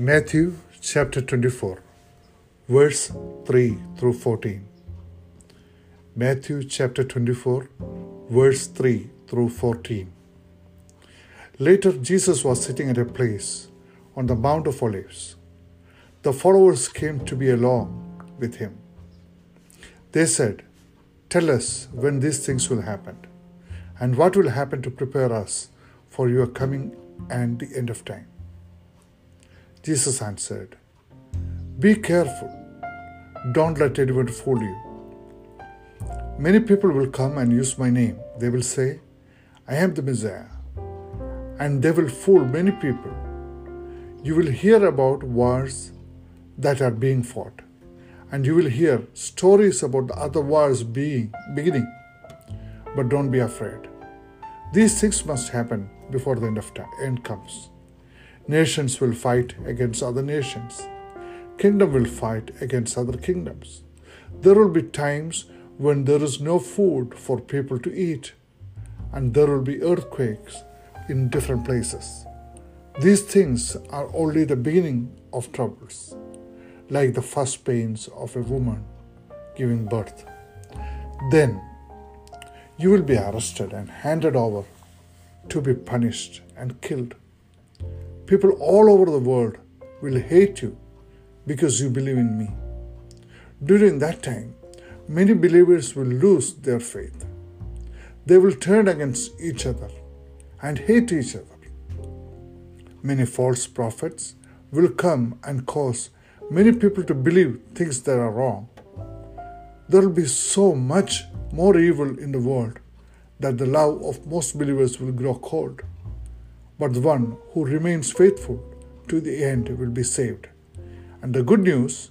Matthew chapter 24, verse 3 through 14. Matthew chapter 24, verse 3 through 14. Later, Jesus was sitting at a place on the Mount of Olives. The followers came to be along with him. They said, Tell us when these things will happen, and what will happen to prepare us for your coming and the end of time. Jesus answered, Be careful, don't let anyone fool you. Many people will come and use my name. They will say, I am the Messiah, and they will fool many people. You will hear about wars that are being fought, and you will hear stories about the other wars being beginning. But don't be afraid. These things must happen before the end of time end comes. Nations will fight against other nations. Kingdom will fight against other kingdoms. There will be times when there is no food for people to eat, and there will be earthquakes in different places. These things are only the beginning of troubles, like the first pains of a woman giving birth. Then you will be arrested and handed over to be punished and killed. People all over the world will hate you because you believe in me. During that time, many believers will lose their faith. They will turn against each other and hate each other. Many false prophets will come and cause many people to believe things that are wrong. There will be so much more evil in the world that the love of most believers will grow cold. But the one who remains faithful to the end will be saved. And the good news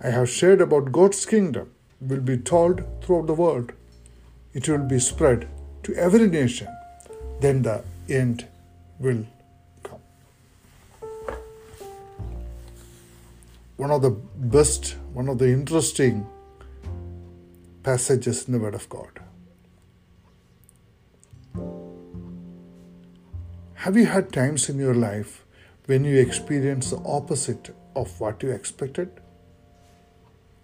I have shared about God's kingdom will be told throughout the world. It will be spread to every nation. Then the end will come. One of the best, one of the interesting passages in the Word of God. Have you had times in your life when you experienced the opposite of what you expected?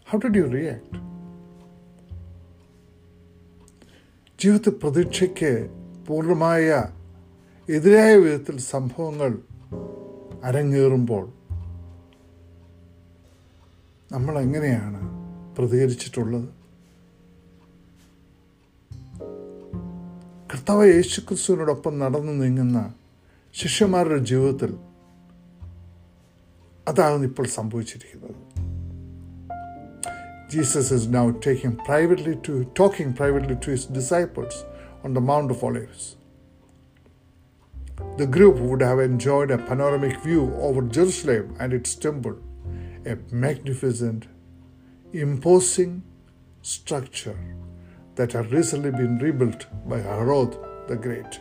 How did you react? ജീവിത പ്രതീക്ഷയ്ക്ക് പൂർണമായ എതിരായ വിധത്തിൽ സംഭവങ്ങൾ അരങ്ങേറുമ്പോൾ നമ്മൾ എങ്ങനെയാണ് പ്രതികരിച്ചിട്ടുള്ളത് കർത്താവ് യേശുക്രിസ്തുവിനോടൊപ്പം നടന്നു നീങ്ങുന്ന ശിഷ്യന്മാരുടെ ജീവിതത്തിൽ അതാണ് ഇപ്പോൾ സംഭവിച്ചിരിക്കുന്നത് Jesus is now taking privately to talking privately to his disciples on the Mount of Olives. The group would have enjoyed a panoramic view over Jerusalem and its temple, a magnificent, imposing structure that had recently been rebuilt by Herod the Great.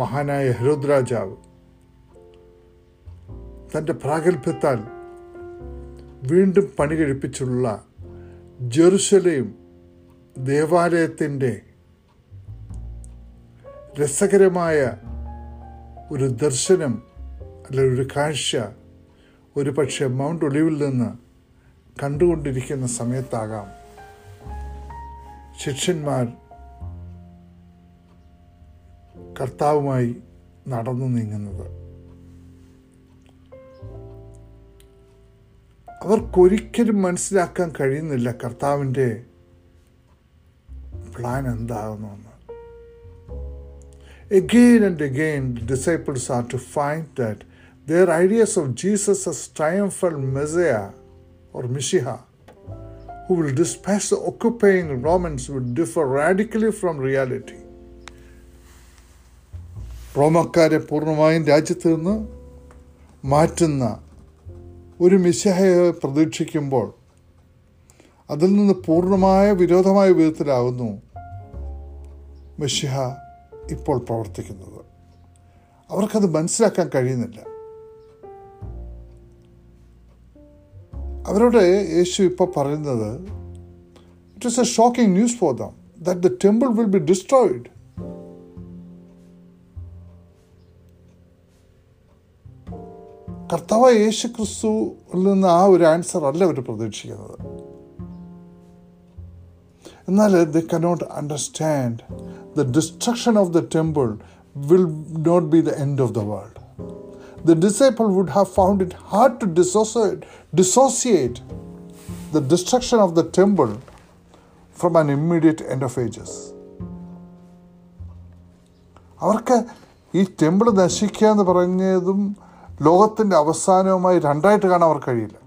മഹാനായ Herod രാജാവ് തന്റെ പ്രാഗൽഭ്യത്താൽ വീണ്ടും പണി കഴിപ്പിച്ചുള്ള Jerusalem ദേവാലയത്തിന്റെ രസകരമായ ഒരു ദർശനം അല്ലെങ്കിൽ ഒരു കാഴ്ച ഒരു പക്ഷേ മൗണ്ട് ഒലിവിൽ നിന്ന് കണ്ടുകൊണ്ടിരിക്കുന്ന സമയത്താകാം. ശിഷ്യന്മാർ കർത്താവുമായി നടന്നു നീങ്ങുന്നത് അവർക്കൊരിക്കലും മനസ്സിലാക്കാൻ കഴിയുന്നില്ല കർത്താവിന്റെ പ്ലാൻ എന്താകുന്നെന്ന് Again and again, the disciples are to find that their ideas of Jesus as triumphal Messiah or Messiah, who will dispatch the occupying Romans, would differ radically from reality. റോമക്കാരെ പൂർണമായും രാജ്യത്ത് നിന്ന് മാറ്റുന്ന ഒരു മിശഹയെ പ്രതീക്ഷിക്കുമ്പോൾ അതിൽ നിന്ന് പൂർണമായ വിരോധമായ വിധത്തിലാകുന്നു മിശിഹ ഇപ്പോൾ പ്രവർത്തിക്കുന്നത്. അവർക്കത് മനസ്സിലാക്കാൻ കഴിയുന്നില്ല. അവരോട് യേശു ഇപ്പോൾ പറയുന്നത് it is a shocking news for them that the temple will be destroyed കർത്താവ് യേശു ക്രിസ്തുവിൽ നിന്ന് ആ ഒരു ആൻസർ അല്ല അവർ പ്രതീക്ഷിക്കുന്നത് എന്നാൽ they cannot understand the destruction of the temple will not be the end of the world the disciple would have found it hard to dissociate, dissociate the destruction of the temple from an immediate end of ages. അവർക്ക് ഈ temple നശിക്കുക എന്ന് പറഞ്ഞതും ലോകത്തിന്റെ അവസാനവുമായി രണ്ടായിട്ട് കാണാൻ അവർക്ക് കഴിയില്ല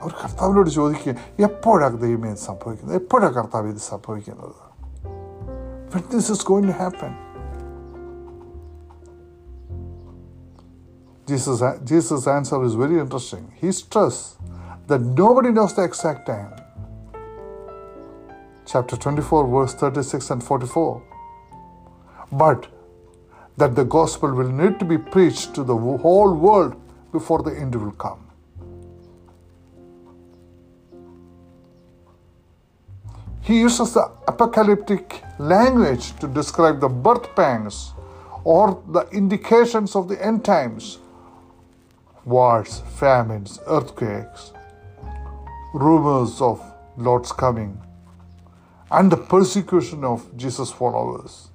അവർ കർത്താവിനോട് ചോദിക്കുക എപ്പോഴാണ് ദൈവമേ ഇത് സംഭവിക്കുന്നത് എപ്പോഴാണ് കർത്താവ് ഇത് സംഭവിക്കുന്നത് when this is going to happen. Jesus, Jesus' answer is very interesting. He stressed that nobody knows the exact time. Chapter 24, verse 36 and 44. But that the gospel will need to be preached to the whole world before the end will come. He uses the apocalyptic language to describe the birth pangs or the indications of the end times wars, famines, earthquakes, rumors of Lord's coming, and the persecution of Jesus' followers.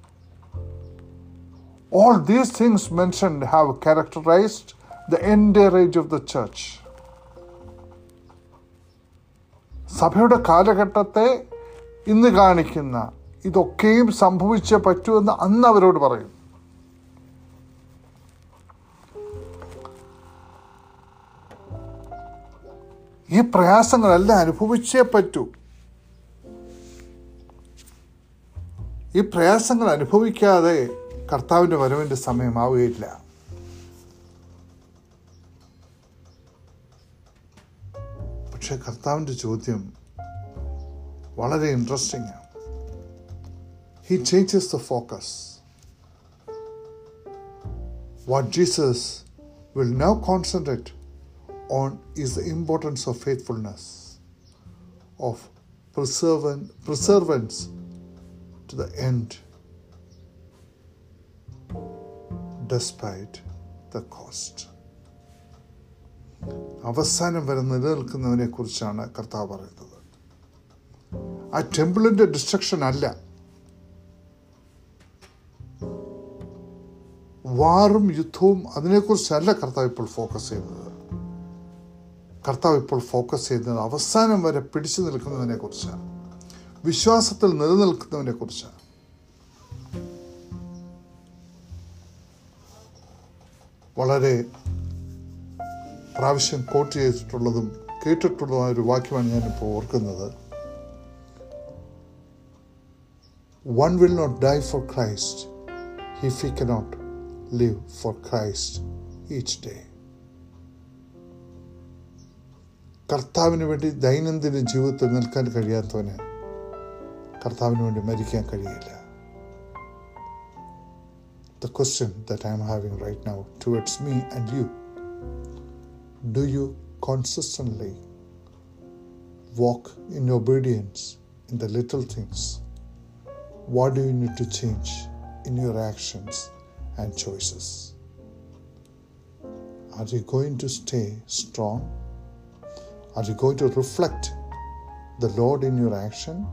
All these things mentioned have characterized the entire age of the church. സഭയുടെ കാലഘട്ടത്തെ ഇന്ന് കാണിക്കുന്ന ഇതൊക്കെയും സംഭവിച്ചേ പറ്റുമെന്ന് അന്ന് അവരോട് പറയും ഈ പ്രയാസങ്ങളെല്ലാം അനുഭവിച്ചേ പറ്റൂ ഈ പ്രയാസങ്ങൾ അനുഭവിക്കാതെ കർത്താവിന്റെ വരവിന്റെ സമയമാവുകയില്ല. പക്ഷെ കർത്താവിന്റെ ചോദ്യം വളരെ ഇൻട്രസ്റ്റിംഗ് ആണ്. He changes the focus what Jesus will now concentrate on is the importance of faithfulness of perseverance perseverance to the end, despite the cost അവസാനം വരെ നിലനിൽക്കുന്നതിനെ കുറിച്ചാണ് കർത്താവ് പറയുന്നത്. ആ ടെമ്പിളിന്റെ ഡിസ്ട്രക്ഷൻ അല്ല. വാറും യുദ്ധവും അതിനെക്കുറിച്ചല്ല കർത്താവ് ഇപ്പോൾ ഫോക്കസ് ചെയ്യുന്നത്. കർത്താവ് ഇപ്പോൾ ഫോക്കസ് ചെയ്യുന്നത് അവസാനം വരെ പിടിച്ചു നിൽക്കുന്നതിനെ കുറിച്ചാണ് വിശ്വാസത്തിൽ നിലനിൽക്കുന്നതിനെ വളരെ പ്രാവശ്യം കോട്ട് ചെയ്തിട്ടുള്ളതും കേട്ടിട്ടുള്ളതുമായ ഒരു വാക്യമാണ് ഞാനിപ്പോൾ ഓർക്കുന്നത്. One will not die for Christ if he cannot live for Christ each day കർത്താവിന് വേണ്ടി ദൈനംദിന ജീവിതത്തിൽ നിൽക്കാൻ കഴിയാത്തവന് കർത്താവിന് വേണ്ടി മരിക്കാൻ കഴിയില്ല. The question that I am having right now towards me and you do you consistently walk in obedience in the little things? What do you need to change in your actions and choices? Are you going to stay strong? Are you going to reflect the Lord in your action?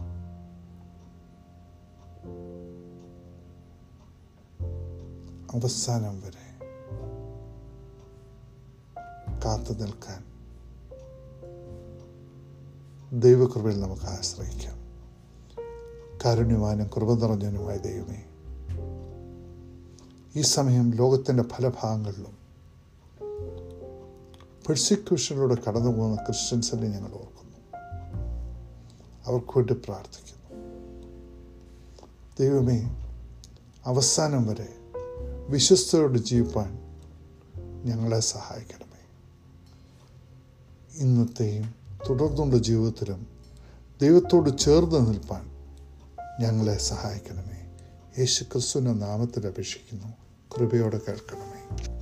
അവസാനം വരെ. കാത്തു നിൽക്കാൻ. ദൈവകൃപയിൽ നമുക്ക് ആശ്രയിക്കാം. കാരുണ്യവാനും കൃപ നിറഞ്ഞനുമായ ദൈവമേ ഈ സമയം ലോകത്തിന്റെ പല ഭാഗങ്ങളിലും പെർസിക്യൂഷനിലൂടെ കടന്നു പോകുന്ന ക്രിസ്ത്യൻസിനെ ഞങ്ങൾ ഓർക്കുന്നു. അവർക്ക് വേണ്ടി പ്രാർത്ഥിക്കുന്നു. ദൈവമേ അവസാനം വരെ വിശ്വസ്തയോട് ജീവിപ്പാൻ ഞങ്ങളെ സഹായിക്കണമേ. ഇന്നത്തെയും തുടർന്നുള്ള ജീവിതത്തിലും ദൈവത്തോട് ചേർന്ന് നിൽപ്പാൻ ഞങ്ങളെ സഹായിക്കണമേ. യേശു ക്രിസ്തുവിന്റെ നാമത്തിൽ അപേക്ഷിക്കുന്നു. കൃപയോടെ കേൾക്കണമേ.